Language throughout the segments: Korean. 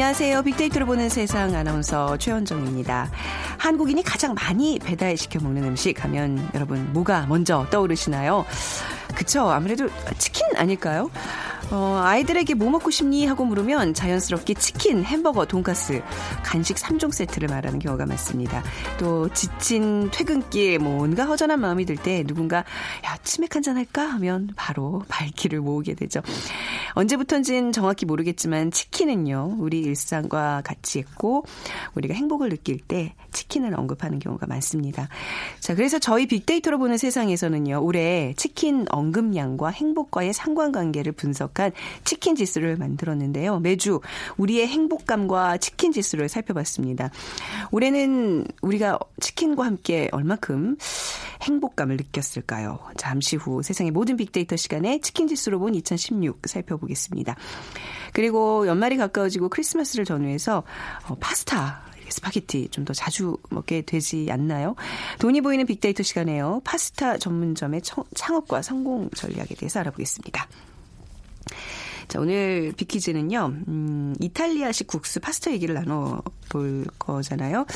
안녕하세요. 빅데이터로 보는 세상 아나운서 최현정입니다. 한국인이 가장 많이 배달 시켜 먹는 음식 하면 여러분 뭐가 먼저 떠오르시나요? 그쵸. 아무래도 치킨 아닐까요? 어, 아이들에게 뭐 먹고 싶니? 하고 물으면 자연스럽게 치킨, 햄버거, 돈가스, 간식 3종 세트를 말하는 경우가 많습니다. 또 지친 퇴근길 뭔가 허전한 마음이 들 때 누군가 야 치맥 한잔 할까 하면 바로 발길을 모으게 되죠. 언제부턴진 정확히 모르겠지만 치킨은요. 우리 일상과 같이 있고 우리가 행복을 느낄 때 치킨을 언급하는 경우가 많습니다. 자, 그래서 저희 빅데이터로 보는 세상에서는요. 올해 치킨 언급량과 행복과의 상관관계를 분석한 치킨 지수를 만들었는데요. 매주 우리의 행복감과 치킨 지수를 살펴봤습니다. 올해는 우리가 치킨과 함께 얼마큼 행복감을 느꼈을까요? 잠시 후 세상의 모든 빅데이터 시간에 치킨 지수로 본 2016 살펴보겠습니다. 그리고 연말이 가까워지고 크리스마스를 전후해서 어, 파스타 스파게티 좀 더 자주 먹게 되지 않나요? 돈이 보이는 빅데이터 시간에요. 파스타 전문점의 창업과 성공 전략에 대해서 알아보겠습니다. 자, 오늘 비키즈는요, 음, 이탈리아식 국수 파스타 얘기를 나눠볼 거잖아요.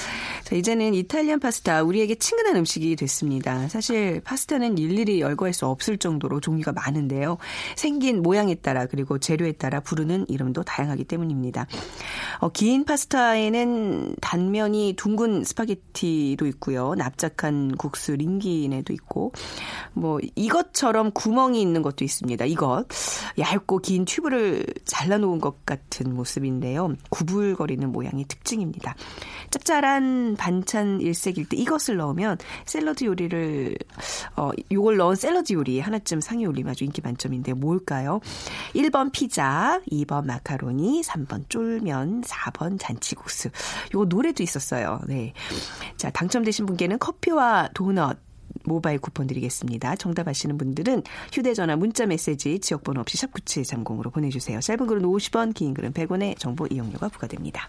자, 이제는 이탈리안 파스타, 우리에게 친근한 음식이 됐습니다. 사실 파스타는 일일이 열거할 수 없을 정도로 종류가 많은데요. 생긴 모양에 따라, 그리고 재료에 따라 부르는 이름도 다양하기 때문입니다. 어, 긴 파스타에는 단면이 둥근 스파게티도 있고요. 납작한 국수 링기네도 있고, 뭐, 이것처럼 구멍이 있는 것도 있습니다. 이것. 얇고 긴 튜브 튜브를 잘라놓은 것 같은 모습인데요. 구불거리는 모양이 특징입니다. 짭짤한 반찬 일색일 때 이것을 넣으면 샐러드 요리를 어 요걸 넣은 샐러드 요리 하나쯤 상위 올리면 아주 인기 만점인데 뭘까요? 1번 피자, 2번 마카로니, 3번 쫄면, 4번 잔치국수. 요거 노래도 있었어요. 네. 자, 당첨되신 분께는 커피와 도넛 모바일 쿠폰 드리겠습니다. 정답 아시는 분들은 휴대전화 문자 메시지 지역번호 없이 샵9730으로 보내주세요. 짧은 글은 50원, 긴 글은 100원의 정보 이용료가 부과됩니다.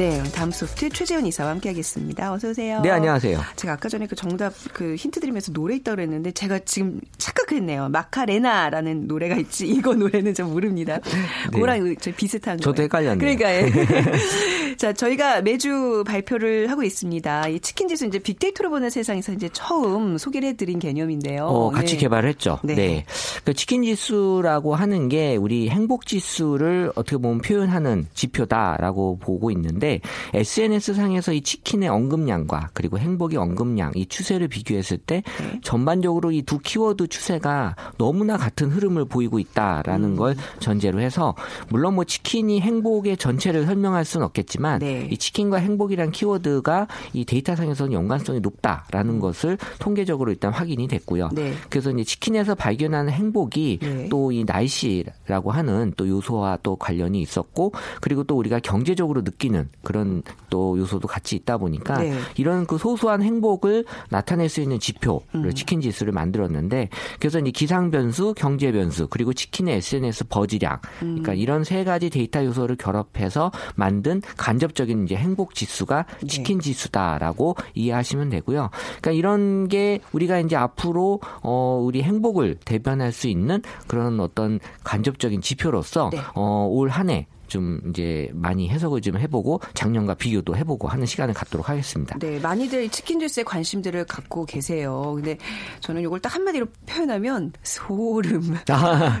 네, 다음 소프트 최재훈 이사와 함께하겠습니다. 어서 오세요. 네, 안녕하세요. 제가 아까 전에 그 정답 그 힌트 드리면서 노래 있다고 그랬는데 제가 지금 착각했네요. 마카레나라는 노래가 있지. 이거 노래는 좀 모릅니다. 네. 그거랑 저 비슷한 저도 거예요. 헷갈렸네요. 그러니까 예. 자, 저희가 매주 발표를 하고 있습니다. 이 치킨 지수 이제 빅데이터로 보는 세상에서 이제 처음 소개를 해드린 개념인데요. 어, 같이 네. 개발했죠. 네. 네. 그 치킨 지수라고 하는 게 우리 행복 지수를 어떻게 보면 표현하는 지표다라고 보고 있는데. 있는데 SNS 상에서 이 치킨의 언급량과 그리고 행복의 언급량 이 추세를 비교했을 때 네. 전반적으로 이 두 키워드 추세가 너무나 같은 흐름을 보이고 있다라는 음. 걸 전제로 해서 물론 뭐 치킨이 행복의 전체를 설명할 수는 없겠지만 네. 이 치킨과 행복이란 키워드가 이 데이터 상에서는 연관성이 높다라는 음. 것을 통계적으로 일단 확인이 됐고요. 네. 그래서 이제 치킨에서 발견하는 행복이 네. 또이 날씨라고 하는 또 요소와 또 관련이 있었고 그리고 또 우리가 경제적으로 느끼는 그런 또 요소도 같이 있다 보니까 네. 이런 그 소소한 행복을 나타낼 수 있는 지표를 음. 치킨 지수를 만들었는데 그래서 이제 기상 변수, 경제 변수 그리고 치킨의 SNS 버즈량 음. 그러니까 이런 세 가지 데이터 요소를 결합해서 만든 간접적인 이제 행복 지수가 네. 치킨 네. 지수다라고 이해하시면 되고요. 그러니까 이런 게 우리가 이제 앞으로 어 우리 행복을 대변할 수 있는 그런 어떤 간접적인 지표로서 네. 어올 한해 좀 이제 많이 해석을 좀 해보고 작년과 비교도 해보고 하는 시간을 갖도록 하겠습니다. 네, 많이들 치킨 주스에 관심들을 갖고 계세요. 근데 저는 이걸 딱 한마디로 표현하면 소름.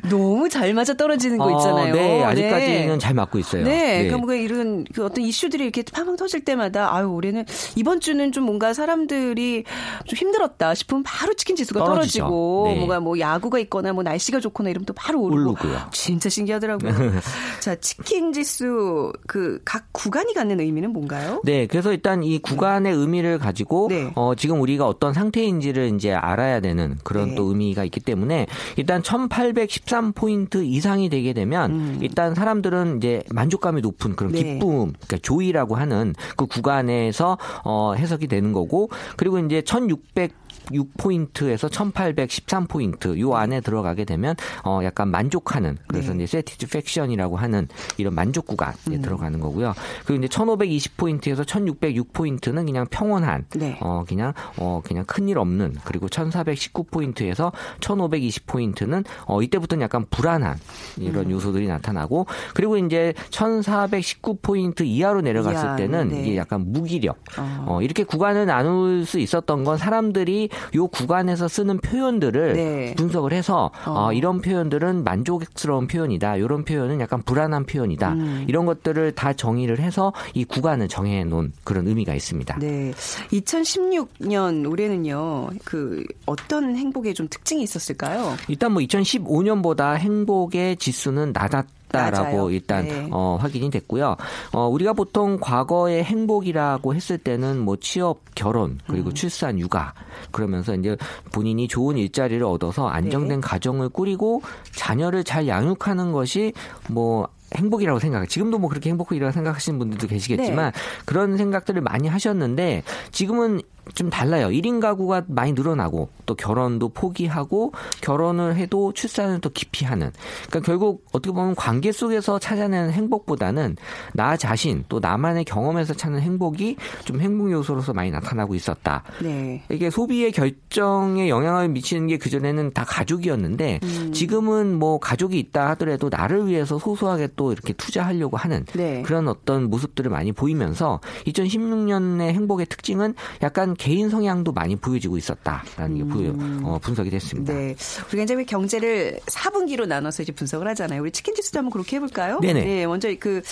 너무 잘 맞아 떨어지는 거 있잖아요. 아, 네, 아직까지는 잘 맞고 있어요. 네, 그러니까 뭐 이런 그 어떤 이슈들이 이렇게 팡팡 터질 때마다 아유 올해는 이번 주는 좀 뭔가 사람들이 좀 힘들었다 싶으면 바로 치킨 지수가 떨어지죠. 떨어지고 네. 뭐가 뭐 야구가 있거나 뭐 날씨가 좋거나 이러면 또 바로 오르고 오르고요. 진짜 신기하더라고요. 자, 치킨 지수 그 각 구간이 갖는 의미는 뭔가요? 네, 그래서 일단 이 구간의 의미를 가지고 네. 어, 지금 우리가 어떤 상태인지를 이제 알아야 되는 그런 네. 또 의미가 있기 때문에 일단 1,813 포인트 이상이 되게 되면 일단 사람들은 이제 만족감이 높은 그런 음. 네. 기쁨, 그러니까 조이라고 하는 그 구간에서 어, 해석이 되는 거고 그리고 이제 1,600 6포인트에서 1813포인트 요 안에 들어가게 되면 어 약간 만족하는 그래서 네. 이제 satisfaction이라고 하는 이런 만족 구간에 음. 들어가는 거고요. 그리고 이제 1520포인트에서 1606포인트는 그냥 평온한 네. 어 그냥 어 그냥 큰일 없는 그리고 1419포인트에서 1520포인트는 어 이때부터는 약간 불안한 이런 음. 요소들이 나타나고 그리고 이제 1419포인트 이하로 내려갔을 이하, 때는 네. 이게 약간 무기력 어. 어, 이렇게 구간을 나눌 수 있었던 건 사람들이 요 구간에서 쓰는 표현들을 네. 분석을 해서 어. 어, 이런 표현들은 만족스러운 표현이다. 이런 표현은 약간 불안한 표현이다. 음. 이런 것들을 다 정의를 해서 이 구간을 정해 놓은 그런 의미가 있습니다. 네. 2016년 올해는요, 그, 어떤 행복에 좀 특징이 있었을까요? 일단 뭐 2015년보다 행복의 지수는 낮았 다라고 낮아요. 일단 네. 어, 확인이 됐고요. 어, 우리가 보통 과거의 행복이라고 했을 때는 뭐 취업, 결혼, 그리고 음. 출산, 육아 그러면서 이제 본인이 좋은 일자리를 얻어서 안정된 네. 가정을 꾸리고 자녀를 잘 양육하는 것이 뭐 행복이라고 생각. 지금도 뭐 그렇게 행복이라고 생각하시는 분들도 계시겠지만 네. 그런 생각들을 많이 하셨는데 지금은 좀 달라요. 1인 가구가 많이 늘어나고 또 결혼도 포기하고 결혼을 해도 출산을 더 깊이 하는. 그러니까 결국 어떻게 보면 관계 속에서 찾아내는 행복보다는 나 자신 또 나만의 경험에서 찾는 행복이 좀 행복 요소로서 많이 나타나고 있었다. 네. 이게 소비의 결정에 영향을 미치는 게 그전에는 다 가족이었는데 음. 지금은 뭐 가족이 있다 하더라도 나를 위해서 소소하게 또 이렇게 투자하려고 하는 네. 그런 어떤 모습들을 많이 보이면서 2016년의 행복의 특징은 약간 개인 성향도 많이 보여지고 있었다라는 게 보여, 어, 분석이 됐습니다. 음. 네. 우리가 이제 경제를 4분기로 나눠서 이제 분석을 하잖아요. 우리 치킨 지수도 한번 그렇게 해볼까요? 네네. 네. 먼저 그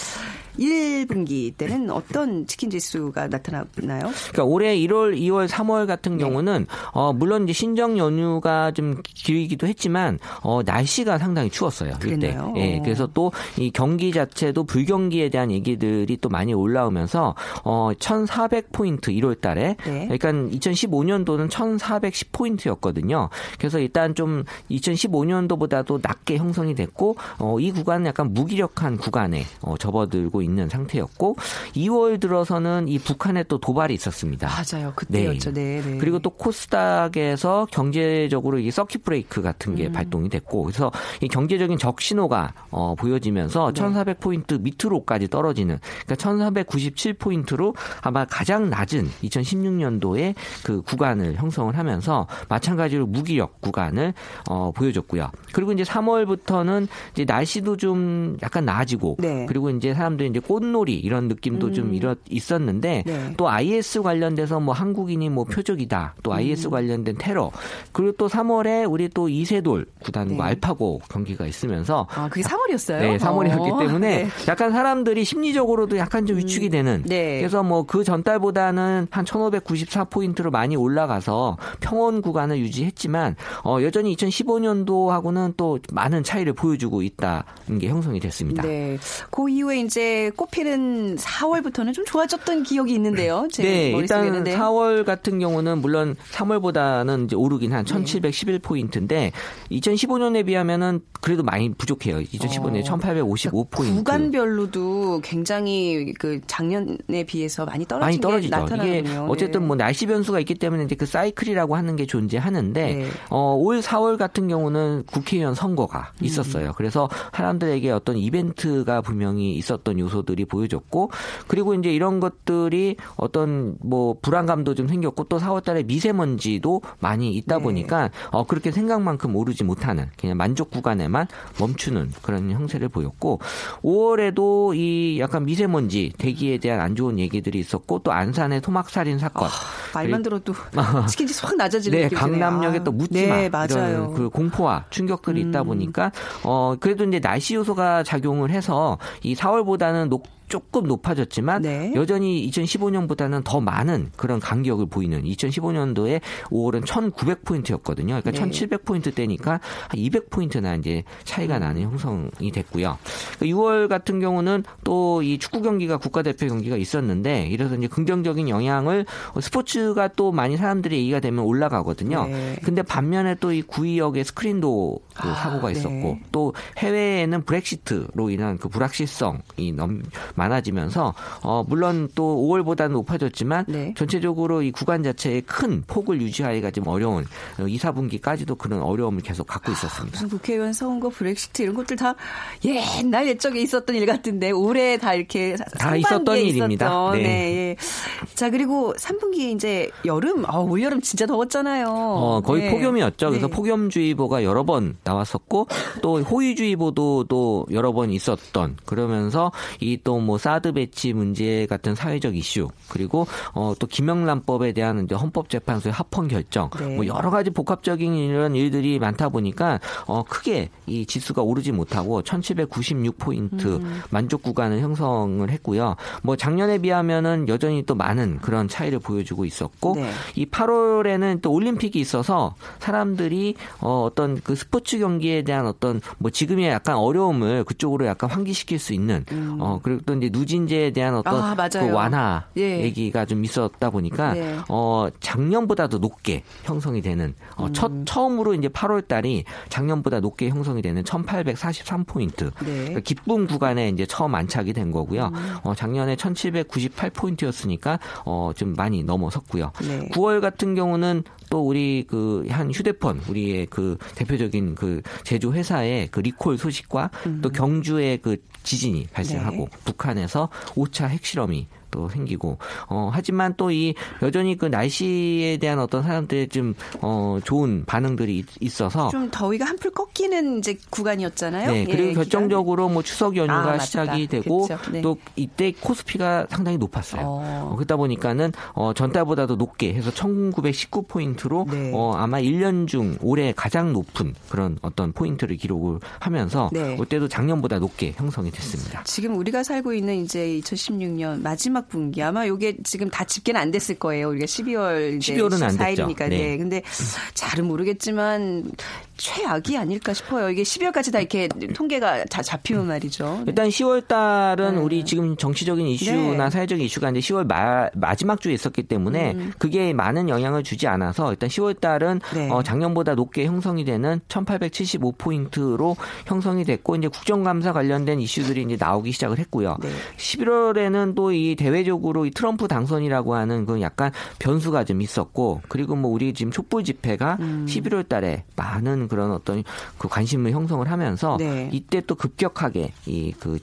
1분기 때는 어떤 치킨 지수가 나타나나요? 그러니까 올해 1월, 2월, 3월 같은 네. 경우는 어 물론 이제 신정 연휴가 좀 길기도 했지만 어 날씨가 상당히 추웠어요. 그랬나요? 예. 어. 그래서 또 이 경기 자체도 불경기에 대한 얘기들이 또 많이 올라오면서 어 1,400 포인트 1월 달에 네. 그러니까 2015년도는 1,410포인트였거든요. 그래서 일단 좀 2015년도보다도 낮게 형성이 됐고 어, 이 구간은 약간 무기력한 구간에 어, 접어들고 있는 상태였고 2월 들어서는 이 북한에 또 도발이 있었습니다. 맞아요. 그때였죠. 네. 네. 그리고 또 코스닥에서 경제적으로 이게 서킷 브레이크 같은 음. 게 발동이 됐고 그래서 이 경제적인 적신호가 어, 보여지면서 네. 1,400포인트 밑으로까지 떨어지는 그러니까 1,497포인트로 아마 가장 낮은 2016년 도에 그 구간을 형성을 하면서 마찬가지로 무기력 구간을 어, 보여줬고요. 그리고 이제 3월부터는 이제 날씨도 좀 약간 나아지고 네. 그리고 이제 사람들이 이제 꽃놀이 이런 느낌도 좀 이렇 있었는데 네. 또 IS 관련돼서 뭐 한국인이 뭐 표적이다. 또 음. IS 관련된 테러. 그리고 또 3월에 우리 또 이세돌 구단과 네. 알파고 경기가 있으면서 아, 그게 3월이었어요? 네, 3월이었기 어, 때문에 네. 약간 사람들이 심리적으로도 약간 좀 위축이 되는. 네. 그래서 뭐 그 전달보다는 한 1594포인트로 많이 올라가서 평원 구간을 유지했지만 어, 여전히 2015년도하고는 또 많은 차이를 보여주고 있다는 게 형성이 됐습니다. 네. 그 이후에 이제 꽃피는 4월부터는 좀 좋아졌던 기억이 있는데요. 제 네, 일단. 네. 4월 같은 경우는 물론 3월보다는 이제 오르긴 한 1,711포인트인데 2015년에 비하면은 그래도 많이 부족해요. 2015년에 어. 1,855포인트. 구간별로도 굉장히 그 작년에 비해서 많이 떨어진 많이 게 떨어지죠. 나타나군요. 이게 어쨌든 네. 뭐 날씨 변수가 있기 때문에 이제 그 사이클이라고 하는 게 존재하는데 네. 어, 올 4월 같은 경우는 국회의원 선거가 음. 있었어요. 그래서 사람들에게 어떤 이벤트가 분명히 있었던 요소들이 보여졌고 그리고 이제 이런 것들이 어떤 뭐 불안감도 좀 생겼고 또 4월 달에 미세먼지도 많이 있다 네. 보니까 어 그렇게 생각만큼 오르지 못하는 그냥 만족 구간에만 멈추는 그런 형세를 보였고 5월에도 이 약간 미세먼지 대기에 대한 안 좋은 얘기들이 있었고 또 안산의 토막살인 사건 말만 들어도 치킨지 확 낮아지는 네. 강남역에 아, 또 묻지마 네, 맞아요. 음. 그 공포와 충격들이 있다 보니까 어 그래도 이제 날씨 요소가 작용을 해서 이 4월보다는 높 조금 높아졌지만 네. 여전히 2015년보다는 더 많은 그런 간격을 보이는 2015년도에 5월은 1,900포인트였거든요. 그러니까 네. 1,700포인트 대니까 한 200포인트나 이제 차이가 나는 형성이 됐고요. 6월 같은 경우는 또 이 축구 경기가 국가대표 경기가 있었는데 이래서 이제 긍정적인 영향을 스포츠가 또 많이 사람들이 얘기가 되면 올라가거든요. 네. 근데 반면에 또 이 구의역의 스크린도 그 아, 사고가 네. 있었고 또 해외에는 브렉시트로 인한 그 불확실성이 너무 많아지면서 어 물론 또 5월보다는 높아졌지만 네. 전체적으로 이 구간 자체의 큰 폭을 유지하기가 좀 어려운 2, 4분기까지도 그런 어려움을 계속 갖고 있었습니다. 무슨 국회의원 선거, 브렉시트 이런 것들 다 옛날 옛적에 있었던 일 같은데 올해 다 이렇게 다 있었던 일입니다. 네. 네. 예. 자 그리고 3분기 이제 여름, 아, 올 여름 진짜 더웠잖아요. 어, 거의 네. 폭염이었죠. 그래서 네. 폭염주의보가 여러 번 나왔었고 또 호위주의보도 또 여러 번 있었던 그러면서 이또 뭐 사드 배치 문제 같은 사회적 이슈 그리고 어, 또 김영란법에 대한 이제 헌법재판소의 합헌 결정 네. 뭐 여러 가지 복합적인 이런 일들이 많다 보니까 어, 크게 이 지수가 오르지 못하고 1796 포인트 음. 만족 구간을 형성을 했고요. 뭐 작년에 비하면은 여전히 또 많은 그런 차이를 보여주고 있었고 네. 이 8월에는 또 올림픽이 있어서 사람들이 어, 어떤 그 스포츠 경기에 대한 어떤 뭐 지금의 약간 어려움을 그쪽으로 약간 환기시킬 수 있는 어 그리고 또 이제 누진제에 대한 어떤 음. 아, 맞아요. 그 완화 예. 얘기가 좀 있었다 보니까 네. 어 작년보다도 높게 형성이 되는 어, 음. 첫 처음으로 이제 8월 달이 작년보다 높게 형성이 되는 1843 포인트 네. 그러니까 기쁨 구간에 이제 처음 안착이 된 거고요. 음. 어, 작년에 1798 포인트였으니까 어, 좀 많이 넘어섰고요. 네. 9월 같은 경우는 또 우리 그 한 휴대폰 우리의 그 대표적인 그 제조 회사의 그 리콜 소식과 또 경주의 그 지진이 발생하고 음. 네. 북한에서 5차 핵실험이 또 생기고 어 하지만 또 이 여전히 그 날씨에 대한 어떤 사람들의 좀어 좋은 반응들이 있- 있어서 좀 더위가 한풀 꺾이는 이제 구간이었잖아요. 네, 예, 그리고 기간. 결정적으로 뭐 추석 연휴가 아. 시작이 되고. 네. 또 이때 코스피가 상당히 높았어요. 어. 어, 그러다 보니까는 어, 전달보다도 높게 해서 1919 포인트로 네. 어, 아마 1년 중 올해 가장 높은 그런 어떤 포인트를 기록을 하면서 네. 그때도 작년보다 높게 형성이 됐습니다. 지금 우리가 살고 있는 이제 2016년 마지막 분기 아마 요게 지금 다 집계는 안 됐을 거예요. 우리가 12월 이제 12월은 안 됐죠. 14일이니까. 네. 네. 근데 잘은 모르겠지만 최악이 아닐까 싶어요. 이게 12월까지 다 이렇게 통계가 다 잡히면 말이죠. 네. 일단 10월 달은 우리 지금 정치적인 이슈나 네. 사회적인 이슈가 이제 10월 마, 마지막 주에 있었기 때문에 그게 많은 영향을 주지 않아서 일단 10월 달은 음. 네. 어, 작년보다 높게 형성이 되는 1875포인트로 형성이 됐고 이제 국정감사 관련된 이슈들이 이제 나오기 시작을 했고요. 네. 11월에는 또 이 대외적으로 이 트럼프 당선이라고 하는 그 약간 변수가 좀 있었고 그리고 뭐 우리 지금 촛불 집회가 음. 11월 달에 많은 그런 어떤 그 관심을 형성을 하면서 네. 이때 또 급격하게 이 그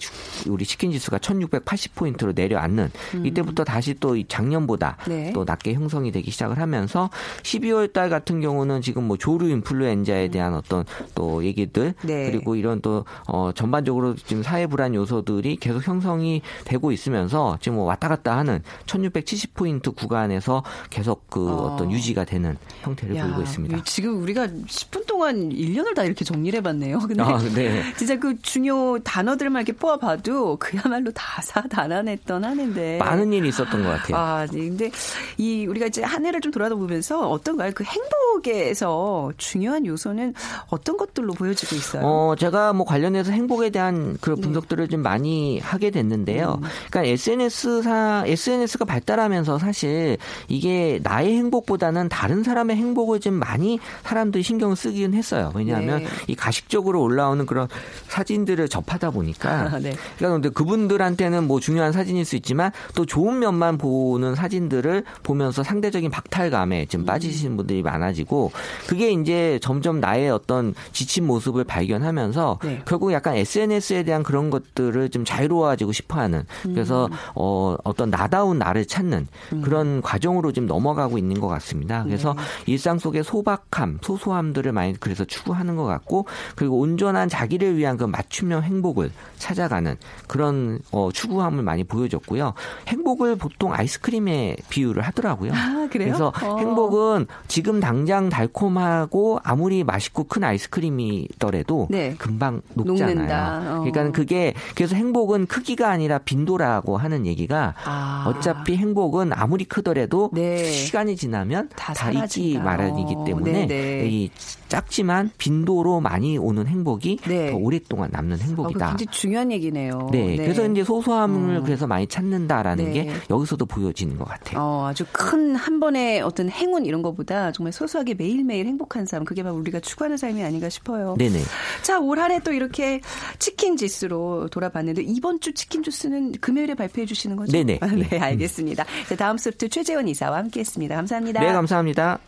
우리 치킨 지수가 1680포인트로 내려앉는 이때부터 다시 또이 작년보다 음. 네. 또 낮게 형성이 되기 시작을 하면서 12월 달 같은 경우는 지금 뭐 조류 인플루엔자에 대한 어떤 또 얘기들 음. 네. 그리고 이런 또 어 전반적으로 지금 사회 불안 요소들이 계속 형성이 되고 있으면서 지금 뭐 왔다 갔다 하는 1670 포인트 구간에서 계속 그 어. 어. 떤 유지가 되는 형태를 보이고 있습니다. 지금 우리가 10분 동안 1년을 다 이렇게 정리를 해봤네요. 근데 아, 네. 진짜 그 중요 단어들만 이렇게 뽑아봐도 그야말로 다사다난했던 하는데 많은 일이 있었던 것 같아요. 아, 네. 근데 이 우리가 이제 한 해를 좀 돌아보면서 어떤가요? 그 행복에서 중요한 요소는 어떤 것들로 보여지고 있어요? 어, 제가 뭐 관련해서 행복에 대한 그런 네. 분석들을 좀 많이 하게 됐는데요. 음. 그러니까 SNS사, SNS가 발달하면서 사실 이게 나의 행복보다는 다른 사람의 행복을 좀 많이 사람들이 신경을 쓰긴 했어요. 왜냐하면 네. 이 가식적으로 올라오는 그런 사진들을 접하다 보니까 아, 네. 그러니까 근데 그분들한테는 뭐 중요한 사진일 수 있지만 또 좋은 면만 보는 사진들을 보면서 상대적인 박탈감에 지금 빠지시는 분들이 많아지고 그게 이제 점점 나의 어떤 지친 모습을 발견하면서 네. 결국 약간 SNS에 대한 그런 것들을 좀 자유로워지고 싶어하는 그래서 어 어떤 나다운 나를 찾는 그런 과정으로 좀 넘어가고 있는 것 같습니다. 그래서 일상 속의 소박함, 소소함들을 많이 그 래서 추구하는 것 같고 그리고 온전한 자기를 위한 그 맞춤형 행복을 찾아가는 그런 어, 추구함을 많이 보여줬고요. 행복을 보통 아이스크림에 비유를 하더라고요. 아, 그래요? 그래서 어. 행복은 지금 당장 달콤하고 아무리 맛있고 큰 아이스크림이더라도 네. 금방 녹잖아요. 어. 그러니까 그게 그래서 행복은 크기가 아니라 빈도라고 하는 얘기가 아. 어차피 행복은 아무리 크더라도 네. 시간이 지나면 다 다, 사라진다. 마련이기 어, 때문에 네네. 이 작지만 빈도로 많이 오는 행복이 네. 더 오랫동안 남는 어, 그 행복이다. 굉장히 중요한 얘기네요. 네, 그래서 이제 소소함을 어. 그래서 많이 찾는다라는 네. 게 여기서도 보여지는 것 같아요. 어, 아주 큰 한 번의 어떤 행운 이런 것보다 정말 소소하게 매일매일 행복한 삶 그게 바로 우리가 추구하는 삶이 아닌가 싶어요. 네네. 자, 올 한 해 또 이렇게 치킨 지수로 돌아봤는데 이번 주 치킨 주스는 금요일에 발표해 주시는 거죠? 네네. 아, 네, 알겠습니다. 자, 다음 소프트 최재원 이사와 함께했습니다. 감사합니다. 네, 감사합니다.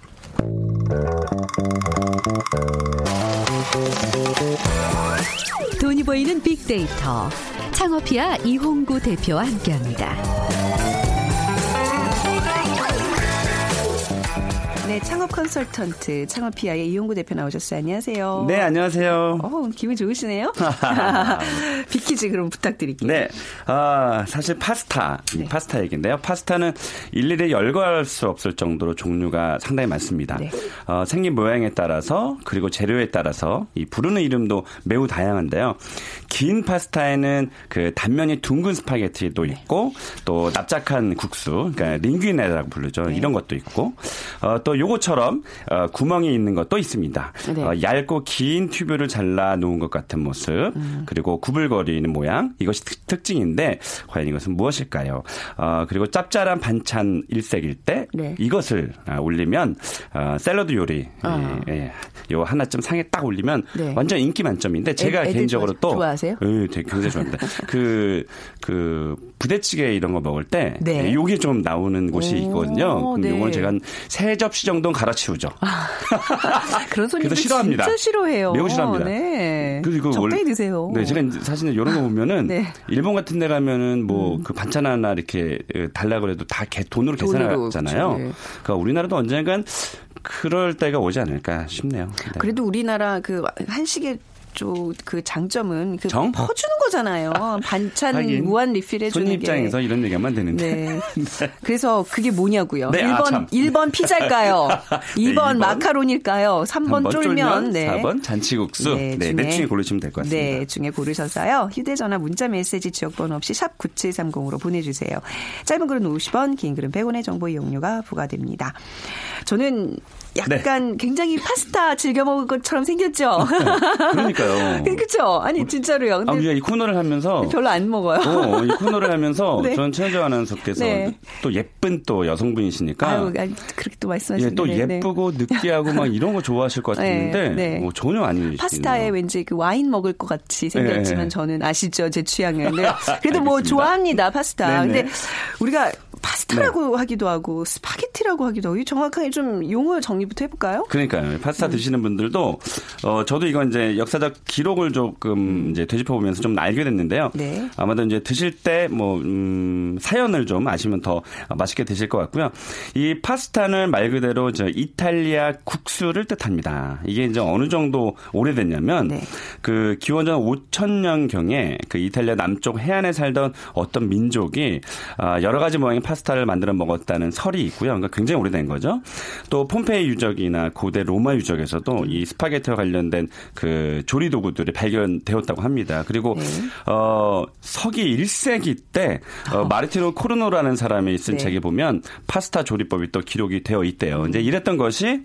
돈이 보이는 빅데이터. 창업피아 이홍구 대표와 함께합니다. 네, 창업 컨설턴트 창업피아의 이용구 대표 나오셨어요. 안녕하세요. 네, 안녕하세요. 어, 기분 좋으시네요. 비키즈 그럼 부탁드릴게요. 네, 아, 사실 파스타, 이 파스타 얘기인데요. 파스타는 일일이 열거할 수 없을 정도로 종류가 상당히 많습니다. 네. 어, 생긴 모양에 따라서 그리고 재료에 따라서 이 부르는 이름도 매우 다양한데요. 긴 파스타에는 그 단면이 둥근 스파게티도 네. 있고 또 납작한 국수, 그러니까 링귀네라고 부르죠. 네. 이런 것도 있고 어, 또 요거처럼 어, 구멍이 있는 것도 있습니다. 네. 어, 얇고 긴 튜브를 잘라 놓은 것 같은 모습, 음. 그리고 구불거리는 모양 이것이 특, 특징인데 과연 이것은 무엇일까요? 어, 그리고 짭짤한 반찬 일색일 때 네. 이것을 아, 올리면 어, 샐러드 요리 아. 예, 예, 요 하나쯤 상에 딱 올리면 네. 완전 인기 만점인데 제가 애들 개인적으로 또 좋아하세요? 예, 되게 굉장히 좋아합니다. 그, 그, 부대찌개 이런 거 먹을 때, 네. 예, 요게 좀 나오는 곳이 오, 있거든요. 근데 네. 요걸 제가 한 세 접시 정도는 갈아치우죠. 그런 손님들 그래서 싫어합니다. 진짜 싫어해요. 매우 싫어합니다. 네. 그리고 적당히 원래- 드세요. 네, 제가 사실은 이런 거 보면은 네. 음. 일본 같은 데 가면은 뭐그 반찬 하나 이렇게 달라 그래도 다 개, 돈으로 돈으로, 계산하잖아요. 그렇죠. 네. 그러니까 우리나라도 언젠간 그럴 때가 오지 않을까 싶네요. 네. 그래도 우리나라 그 한식의 쪽 그 장점은 그 정? 퍼주는 거잖아요. 반찬 하긴 무한 리필 해 주는 손님 게. 입장에서 이런 얘기하면 되는데. 네. 그래서 그게 뭐냐고요. 네, 아, 1번, 참. 1번 피자일까요? 2번, 2번. 마카로니일까요? 3번, 3번 쫄면. 네. 4번 잔치국수. 네, 넷 중에 고르시면 될 것 같습니다. 네, 중에 고르셔서요. 휴대 전화 문자 메시지 지역 번호 없이 샵 9730으로 보내 주세요. 짧은 글은 50원, 긴 글은 100원의 정보 이용료가 부과됩니다. 저는 약간 네. 굉장히 파스타 즐겨 먹을 것처럼 생겼죠? 그러니까요. 그렇죠? 아니 진짜로요. 아, 근데 우리가 이 코너를 하면서 별로 안 먹어요. 어, 이 코너를 하면서 네. 저는 최현정 아나운서께서 네. 또 예쁜 또 여성분이시니까 아유, 그렇게 또 예, 말씀하시는 또 예쁘고 느끼하고 막 이런 거 좋아하실 것 네, 같은데 네. 뭐 전혀 아니시네요. 파스타에 왠지 그 와인 먹을 것 같이 생겼지만 네. 저는 아시죠 제 취향을. 네. 그래도 뭐. 좋아합니다 파스타. 근데 우리가 파스타라고 하기도 하고 스파게티라고 하기도 하고 이 정확하게 좀 용어 정리부터 해볼까요? 그러니까요. 파스타 음. 드시는 분들도 어 저도 이건 이제 역사적 기록을 조금 이제 되짚어 보면서 좀 알게 됐는데요. 네. 아마도 이제 드실 때뭐 음, 사연을 좀 아시면 더 맛있게 드실 것 같고요. 이 파스타는 말 그대로 저 이탈리아 국수를 뜻합니다. 이게 이제 어느 정도 오래됐냐면 네. 그 기원전 5천 년 경에 그 이탈리아 남쪽 해안에 살던 어떤 민족이 아, 여러 가지 모양의 파스타를 만들어 먹었다는 설이 있고요. 그러니까 굉장히 오래된 거죠. 또 폼페이 유적이나 고대 로마 유적에서도 이 스파게티와 관련된 그 조리 도구들이 발견되었다고 합니다. 그리고 네. 어 서기 1세기 때 어, 마르티노 코르노라는 사람이 쓴 네. 책에 보면 파스타 조리법이 또 기록이 되어 있대요. 이제 이랬던 것이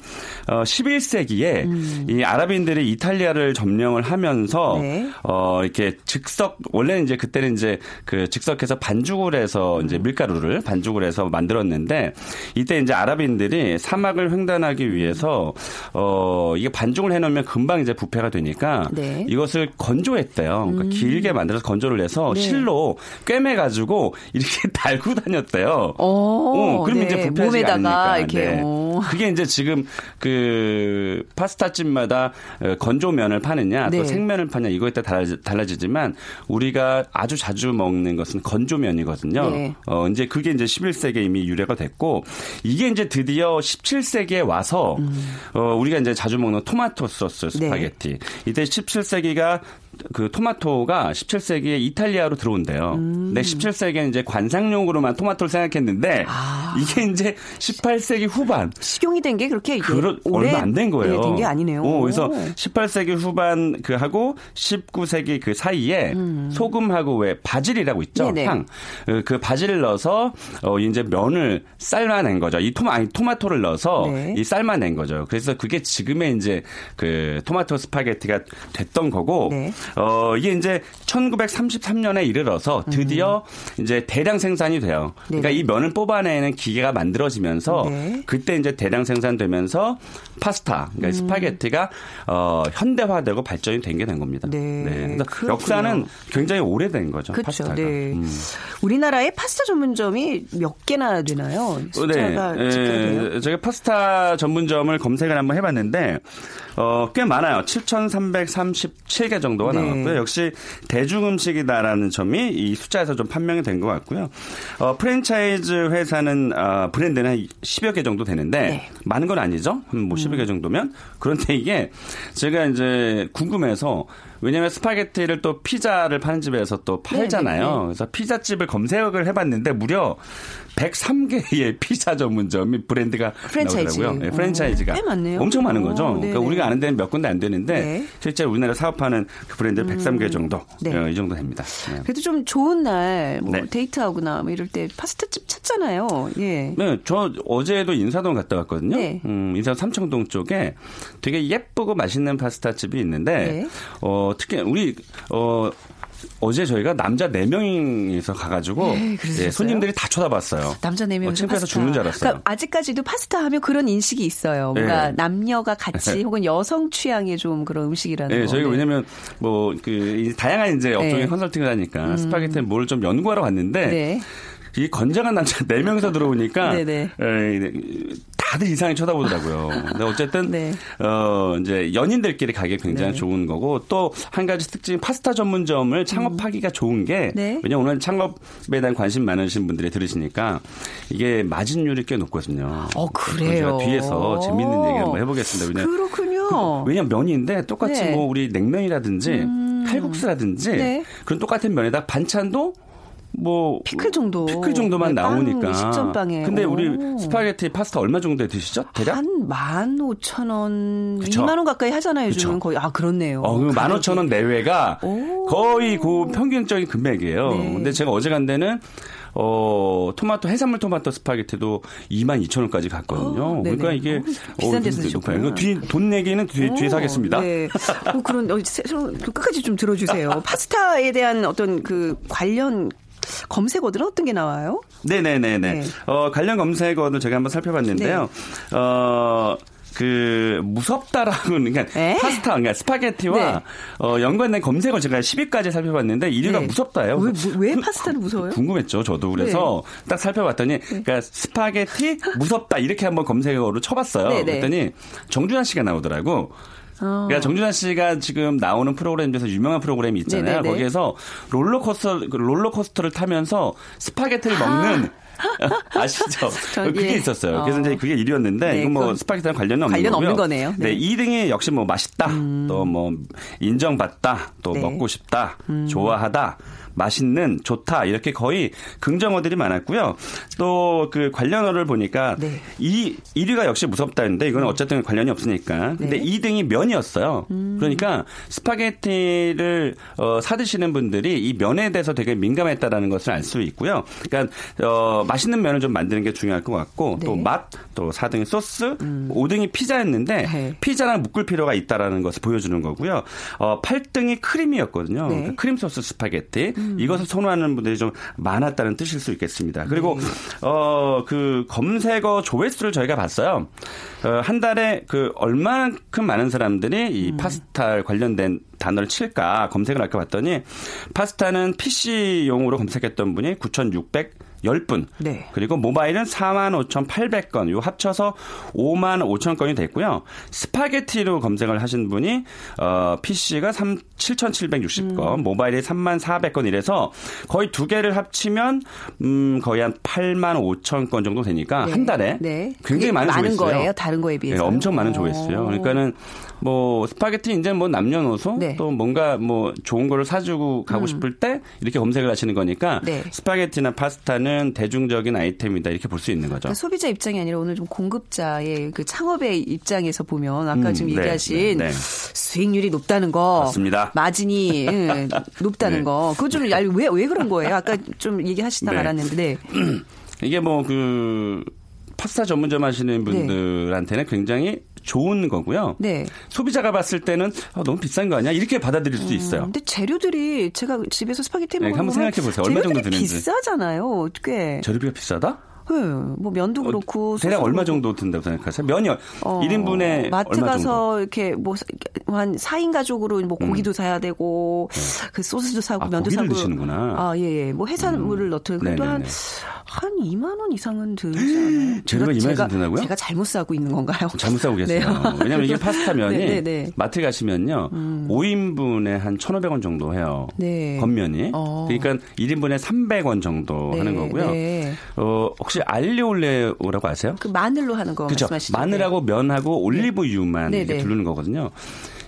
어 11세기에 이 아랍인들이 이탈리아를 점령을 하면서 네. 어 이렇게 즉석 원래는 이제 그때는 이제 그 즉석해서 반죽을 해서 이제 밀가루를 반죽을 해서 만들었는데 이때 이제 아랍인들이 사막을 횡단하기 위해서 어 이게 반죽을 해놓으면 금방 이제 부패가 되니까 네. 이것을 건조했대요. 그러니까 길게 만들어서 건조를 해서 네. 실로 꿰매 가지고 이렇게 달고 다녔대요. 오, 그러면 네. 이제 부패하지 않으니까. 이렇게, 네. 오. 그게 이제 지금 그 파스타집마다 어, 건조면을 파느냐 네. 또 생면을 파냐 이거에 따라 달라지, 달라지지만 우리가 아주 자주 먹는 것은 건조면이거든요. 네. 어 이제 그게 이제 11세기에 이미 유래가 됐고 이게 이제 드디어 17세기에 와서 어 우리가 이제 자주 먹는 토마토 소스 스파게티. 이때 17세기가 그 토마토가 17세기에 이탈리아로 들어온대요. 근데 17세기에는 이제 관상용으로만 토마토를 생각했는데 이게 이제 18세기 후반 식용이 된 게 그렇게 그러, 오래 얼마 안 된 거예요. 된게 아니네요. 어, 그래서 오. 18세기 후반 그 하고 19세기 그 사이에 소금하고 왜 바질이라고 있죠. 음. 네네. 향. 어, 그 바질을 넣어서 어 이제 면을 삶아낸 거죠. 이 토마 아니 토마토를 넣어서 네. 이 삶아낸 거죠. 그래서 그게 지금의 이제 그 토마토 스파게티가 됐던 거고 네. 어 이게 이제 1933년에 이르러서 드디어 이제 대량 생산이 돼요. 그러니까 음. 네. 이 면을 뽑아내는 기계가 만들어지면서 네. 그때 이제 대량 생산되면서 파스타, 그러니까 음. 스파게티가 어, 현대화되고 발전이 된 게 된 겁니다. 네, 그래서 그렇군요. 역사는 굉장히 오래된 거죠. 그렇죠. 파스타가. 네. 음. 우리나라에 파스타 전문점이 몇 개나 되나요? 숫자가 네, 집계돼요? 에, 제가 파스타 전문점을 검색을 한번 해봤는데 어, 꽤 많아요. 7,337개 정도가 네. 나왔고요. 역시 대중 음식이다라는 점이 이 숫자에서 좀 판명이 된 것 같고요. 어, 프랜차이즈 회사는 어, 브랜드는 한 10여 개 정도 되는데 네. 많은 건 아니죠. 한뭐 10여 개 정도면 그런데 이게 제가 이제 궁금해서 왜냐하면 스파게티를 또 피자를 파는 집에서 또 팔잖아요. 네, 네, 네. 그래서 피자집을 검색을 해봤는데 무려 103개의 피자 전문점이 브랜드가 프랜차이즈. 나오더라고요. 네, 프랜차이즈가 오, 꽤 많네요. 엄청 많은 거죠. 오, 그러니까 네네. 우리가 아는 데는 몇 군데 안 되는데 네. 실제 우리나라 사업하는 그 브랜드 103개 정도 네. 어, 이 정도 됩니다. 네. 그래도 좀 좋은 날, 뭐 네. 데이트하거나 뭐 이럴 때 파스타집 찾잖아요. 예. 네, 저 어제도 인사동 갔다 왔거든요. 네. 음, 인사동 삼청동 쪽에 되게 예쁘고 맛있는 파스타 집이 있는데, 네. 어, 특히 우리, 어, 어제 저희가 남자 4명이서 가가지고 네? 예, 손님들이 다 쳐다봤어요. 남자 네 명이서 어, 창피해서. 죽는 줄 알았어요. 그러니까 아직까지도 파스타 하면 그런 인식이 있어요. 뭔가 네. 남녀가 같이 혹은 여성 취향의 좀 그런 음식이라는 네, 거. 저희가 네. 왜냐면 뭐 그 다양한 이제 업종의 네. 컨설팅을 하니까 스파게티 뭘좀 연구하러 갔는데 네. 이 건장한 남자 4명이서 들어오니까. 에, 다들 이상하게 쳐다보더라고요. 근데 어쨌든 네. 어 이제 연인들끼리 가기 굉장히 네. 좋은 거고 또 한 가지 특징 파스타 전문점을 창업하기가 좋은 게 네. 왜냐면 오늘 창업에 대한 관심 많으신 분들이 들으시니까 이게 마진율이 꽤 높거든요. 어, 그래요? 제가 뒤에서 재밌는 얘기 한번 해보겠습니다. 왜냐 그렇군요. 왜냐면 면인데 똑같이 네. 음. 뭐 우리 냉면이라든지 칼국수라든지 네. 그런 똑같은 면에다 반찬도 뭐 피클 정도. 피클 정도만 네, 빵, 나오니까. 식전빵에. 근데 오. 우리 스파게티 파스타 얼마 정도에 드시죠? 대략? 한 15,000원, 그쵸. 2만 원 가까이 하잖아요, 요즘은 그쵸. 거의. 아, 그렇네요. 어, 그 가격이. 15,000원 내외가 오. 거의 그 평균적인 금액이에요. 네. 근데 제가 어제 간 데는 어, 토마토, 해산물 토마토 스파게티도 22,000원까지 갔거든요. 어. 그러니까 이게 어, 비싼 데서. 드셨구나. 이거 뒤, 돈 내기는 뒤, 오, 뒤에서 하겠습니다. 네. 어, 그런, 어, 끝까지 좀 들어주세요. 파스타에 대한 어떤 그 관련 검색어들은 어떤 게 나와요? 네네네네. 네. 어, 관련 검색어도 제가 한번 살펴봤는데요. 어, 그 무섭다라고 그러니까 에? 파스타 그러니까 스파게티와 네. 어, 연관된 검색어 제가 10위까지 살펴봤는데 1위가 네. 무섭다예요. 왜, 왜 그- 파스타를 무서워요? 네. 궁금했죠, 저도. 그래서 딱 살펴봤더니, 그러니까 스파게티 무섭다 이렇게 한번 검색어로 쳐봤어요. 네네. 그랬더니 정준하 씨가 나오더라고. 어. 그러니까 정준하 씨가 지금 나오는 프로그램 중에서 유명한 프로그램이 있잖아요. 네네네. 거기에서 롤러코스터 그 롤러코스터를 타면서 스파게티를 먹는 아시죠? 전, 그게 예. 있었어요. 그래서 어. 이제 그게 1위였는데 네, 이건 뭐 스파게티랑 관련은 없는 관련 거고요. 없는 거네요. 네. 네. 2등이 역시 뭐 맛있다, 또뭐 인정받다, 또 네. 먹고 싶다, 좋아하다. 맛있는, 좋다 이렇게 거의 긍정어들이 많았고요. 또 그 관련어를 보니까 네. 이 1위가 역시 무섭다는데 이건 어쨌든 관련이 없으니까. 근데 네. 2등이 면이었어요. 그러니까 스파게티를 어, 사드시는 분들이 이 면에 대해서 되게 민감했다라는 것을 알 수 있고요. 그러니까 어, 맛있는 면을 좀 만드는 게 중요할 것 같고 네. 또 맛, 또 4등이 소스, 5등이 피자였는데 네. 피자랑 묶을 필요가 있다라는 것을 보여주는 거고요. 어, 8등이 크림이었거든요. 네. 그러니까 크림 소스 스파게티. 이것을 선호하는 분들이 좀 많았다는 뜻일 수 있겠습니다. 그리고 네. 어그 검색어 조회수를 저희가 봤어요. 어, 한 달에 그 얼마만큼 많은 사람들이 이 음. 파스타 관련된 단어를 칠까 검색을 할까 봤더니 파스타는 PC용으로 검색했던 분이 9,600 10분. 네. 그리고 모바일은 45,800건. 요 합쳐서 5만 5천 건이 됐고요. 스파게티로 검색을 하신 분이 어 PC가 3 7,760건, 음. 모바일이 3만 400건 이래서 거의 두 개를 합치면 음 거의 한 8만 5천 건 정도 되니까 네. 한 달에 네. 굉장히 많은 많은 조회수예요. 거예요. 다른 거에 비해서. 네, 엄청 많은 조회수요. 그러니까는 뭐 스파게티 이제 뭐 남녀노소 네. 또 뭔가 뭐 좋은 거를 사주고 가고 싶을 때 이렇게 검색을 하시는 거니까 네. 스파게티나 파스타는 대중적인 아이템이다 이렇게 볼 수 있는 거죠. 그러니까 소비자 입장이 아니라 오늘 좀 공급자의 그 창업의 입장에서 보면 아까 음, 지금 네, 얘기하신 네, 네. 수익률이 높다는 거, 맞습니다. 마진이 응, 높다는 네. 거, 그거 좀왜왜 왜 그런 거예요? 아까 좀 얘기하시다 네. 말았는데, 네. 이게 뭐 그 파스타 전문점 하시는 분들한테는 굉장히 좋은 거고요. 네. 소비자가 봤을 때는 아, 너무 비싼 거 아니야? 이렇게 받아들일 수도 있어요. 근데 재료들이 제가 집에서 스파게티 네, 먹으면 한번 생각해 보세요. 얼마 정도 드는지. 비싸잖아요. 꽤. 재료비가 비싸다? 네, 뭐 면도 그렇고 어, 대략 얼마. 정도 든다고 생각하세요? 면이 어, 1인분에 마트 가서? 이렇게 뭐 한 4인 가족으로 뭐 고기도 사야 되고 그 소스도 사고 아, 면도 사고 드시는구나. 아, 예, 예. 뭐 해산물을 넣든 그래도 한. 한 2만 원 이상은 들지 않아요? 재료가 2만 원 제가, 드나고요? 제가 잘못 사고 있는 건가요? 잘못 사고 계세요. 네. 왜냐하면 이게 파스타 면이 네, 네, 네. 마트 가시면요. 5인분에 한 1,500원 정도 해요. 네. 겉면이. 어. 그러니까 1인분에 300원 정도 네, 하는 거고요. 네. 어, 혹시 알리올레오라고 아세요? 그 마늘로 하는 거 그렇죠. 말씀하시죠? 마늘하고 면하고 올리브유만 네, 이렇게 네. 두르는 거거든요.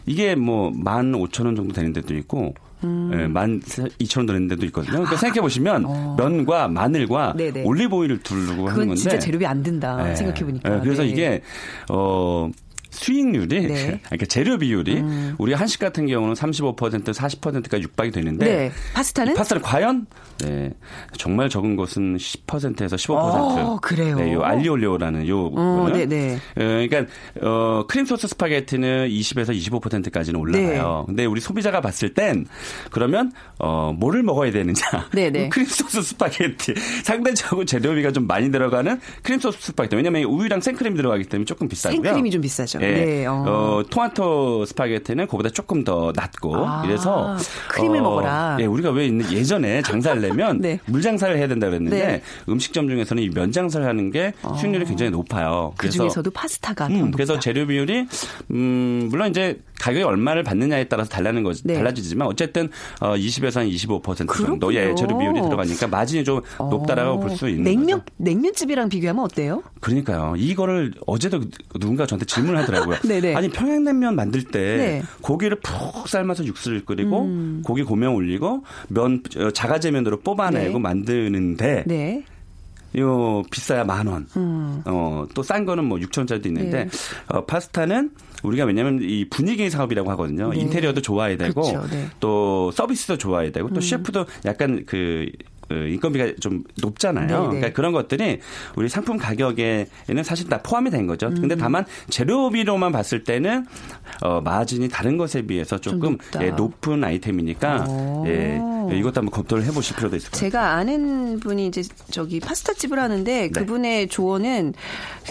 이게 뭐 15,000원 정도 되는 데도 있고 음. 예, 12,000원 되는 데도 있거든요. 그러니까 생각해 보시면 면과 마늘과 네, 네. 올리브 오일을 두르고 하는 그건 건데 진짜 재료비 안 든다 네. 생각해 보니까. 네, 그래서 이게 어 수익률이 네. 음. 그러니까 재료 비율이 우리 한식 같은 경우는 35% 40%까지 육박이 되는데 네. 파스타는? 이 파스타는 과연 네, 정말 적은 것은 10%에서 15%. 어, 그래요? 네, 요 알리올리오라는 요 어. 네, 네. 어, 그러니까 어 크림 소스 스파게티는 20에서 25%까지는 올라가요. 네. 근데 우리 소비자가 봤을 땐 그러면 어 뭐를 먹어야 되느냐? 네, 네. 크림 소스 스파게티 상대적으로 재료비가 좀 많이 들어가는 크림 소스 스파게티. 왜냐면 우유랑 생크림이 들어가기 때문에 조금 비싸고요. 생크림이 좀 비싸죠. 예. 네, 어. 어, 토마토 스파게티는 그보다 조금 더 낮고 아, 이래서 크림을 먹어라. 예, 우리가 왜 있는 예전에 장사를 내면 네. 물 장사를 해야 된다 그랬는데 네. 음식점 중에서는 이 면 장사를 하는 게 수익률이 굉장히 높아요. 그 중에서도 파스타가 더 음. 그래서 재료 비율이 음, 물론 이제 가격이 얼마를 받느냐에 따라서 달라는 거 네. 달라지지만 어쨌든 어, 20에서 한 25% 정도 그렇군요. 예, 재료 비율이 들어가니까 마진이 좀 높다라고 볼 수 있는 냉면 거죠. 냉면집이랑 비교하면 어때요? 그러니까요. 이거를 어제도 누군가 저한테 질문을 하더라고요. 네네. 아니 평양냉면 만들 때 네. 고기를 푹 삶아서 육수를 끓이고 음. 고기 고명 올리고 면 어, 자가제면으로 뽑아내고 네. 만드는데 네. 요 비싸야 만 원. 어, 또 싼 거는 뭐 6천 원짜리도 있는데 음. 네. 어, 파스타는 우리가 왜냐하면 이 분위기 사업이라고 하거든요. 네. 인테리어도 좋아야 되고 그쵸, 네. 음. 또 서비스도 좋아야 되고 또 셰프도 약간 그 어, 인건비가 좀 높잖아요. 네, 네. 그러니까 그런 것들이 우리 상품 가격에는 사실 다 포함이 된 거죠. 음. 근데 다만 재료비로만 봤을 때는 어, 마진이 다른 것에 비해서 좀 조금 높다. 예, 높은 아이템이니까 오. 예, 이것도 한번 검토를 해보실 필요도 있을 것 같아요. 제가 아는 분이 이제 저기 파스타 집을 하는데 네. 그분의 조언은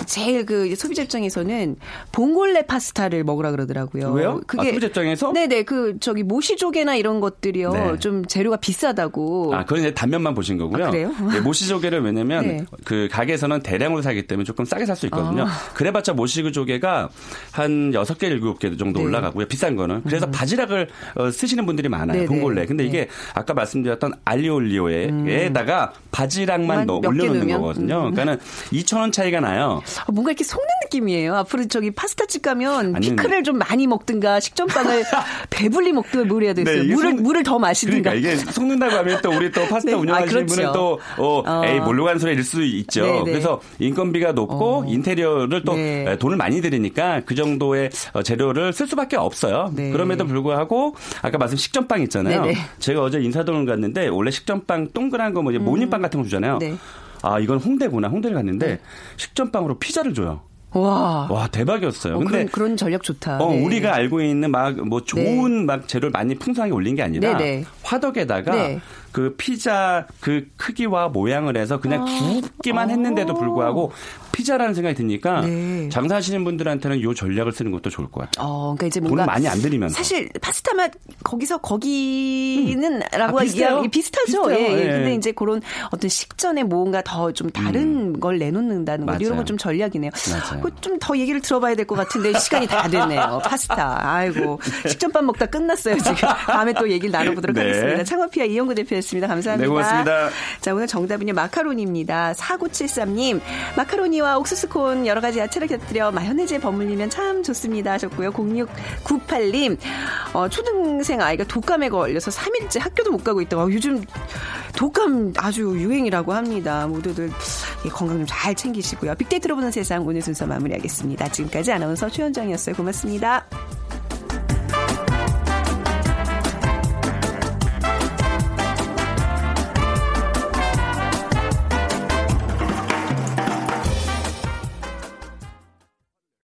제일 그 소비자 입장에서는 봉골레 파스타를 먹으라 그러더라고요. 왜요? 아, 소비자 입장에서? 네네 그 저기 모시조개나 이런 것들이요 네. 좀 재료가 비싸다고. 아, 그건 이제 단면만 보신 거고요. 아, 그래요? 네, 모시조개를 왜냐면 네. 그 가게에서는 대량으로 사기 때문에 조금 싸게 살 수 있거든요. 아. 그래봤자 모시조개가 한 6개, 7개 정도 네. 올라가고요. 비싼 거는. 그래서 바지락을 어, 쓰시는 분들이 많아요. 네, 봉골레. 네. 근데 이게 아까 말씀드렸던 알리올리오에다가 바지락만 몇 넣- 개 올려놓는? 거거든요. 그러니까 2,000원 차이가 나요. 아, 뭔가 이렇게 속는 느낌이에요. 앞으로 저기 파스타집 가면 아니, 피클을 좀 많이 먹든가 식전빵을 배불리 먹든가 뭘 해야 되겠어요. 네, 물을 속- 물을 더 마시든가. 그러니까 이게 속는다고 하면 또 우리 또 파스타 네. 운영하시는 아, 그렇죠. 분은 또 어, 어. 에이 뭘로 가는 소리일 수 있죠. 네, 네. 그래서 인건비가 높고 어. 인테리어를 또 네. 에, 돈을 많이 들이니까 그 정도의 어, 재료를 쓸 수밖에 없어요. 네. 그럼에도 불구하고 아까 말씀 식전빵 있잖아요. 네, 네. 제가 어제 인사동을 갔는데 원래 식전빵 동그란 거 뭐지 모닝빵 같은 거 주잖아요. 네. 아 이건 홍대구나. 홍대를 갔는데 식전빵으로 피자를 줘요. 와. 와 대박이었어요. 어, 근데 그런, 그런 전략 좋다. 어, 네. 우리가 알고 있는 막 뭐 좋은 막 재료를 많이 풍성하게 올린 게 아니라 네네. 화덕에다가 네. 그 피자 그 크기와 모양을 해서 그냥 아. 굽기만 했는데도 불구하고 피자라는 생각이 드니까 네. 장사하시는 분들한테는 이 전략을 쓰는 것도 좋을 것 같아요. 어, 그러니까 이제 뭔가 많이 안 들이면서. 사실 파스타 맛 거기서 거기는 라고 아, 비슷해요. 이야- 비슷하죠. 비슷해요. 예, 예. 예. 근데 이제 그런 어떤 식전에 뭔가 더 좀 다른 걸 내놓는다는 거 이런 음. 건좀 전략이네요. 좀 더 얘기를 들어봐야 될 것 같은데 시간이 다 됐네요. 파스타. 아이고 식전밥 먹다 끝났어요 지금. 다음에 또 얘기를 나눠보도록 네. 하겠습니다. 창업피아 이영구 대표 였습니다. 감사합니다. 네, 고맙습니다. 자, 오늘 정답은요, 마카로니입니다. 4973님, 마카로니와 옥수수콘 여러 가지 야채를 곁들여 마요네즈에 버무리면 참 좋습니다 하셨고요. 0698님, 어, 초등생 아이가 독감에 걸려서 3일째 학교도 못 가고 있다고. 아, 요즘 독감 아주 유행이라고 합니다. 모두들 예, 건강 좀 잘 챙기시고요. 빅데이터로 보는 세상 오늘 순서 마무리하겠습니다. 지금까지 아나운서 최현정이었어요. 고맙습니다.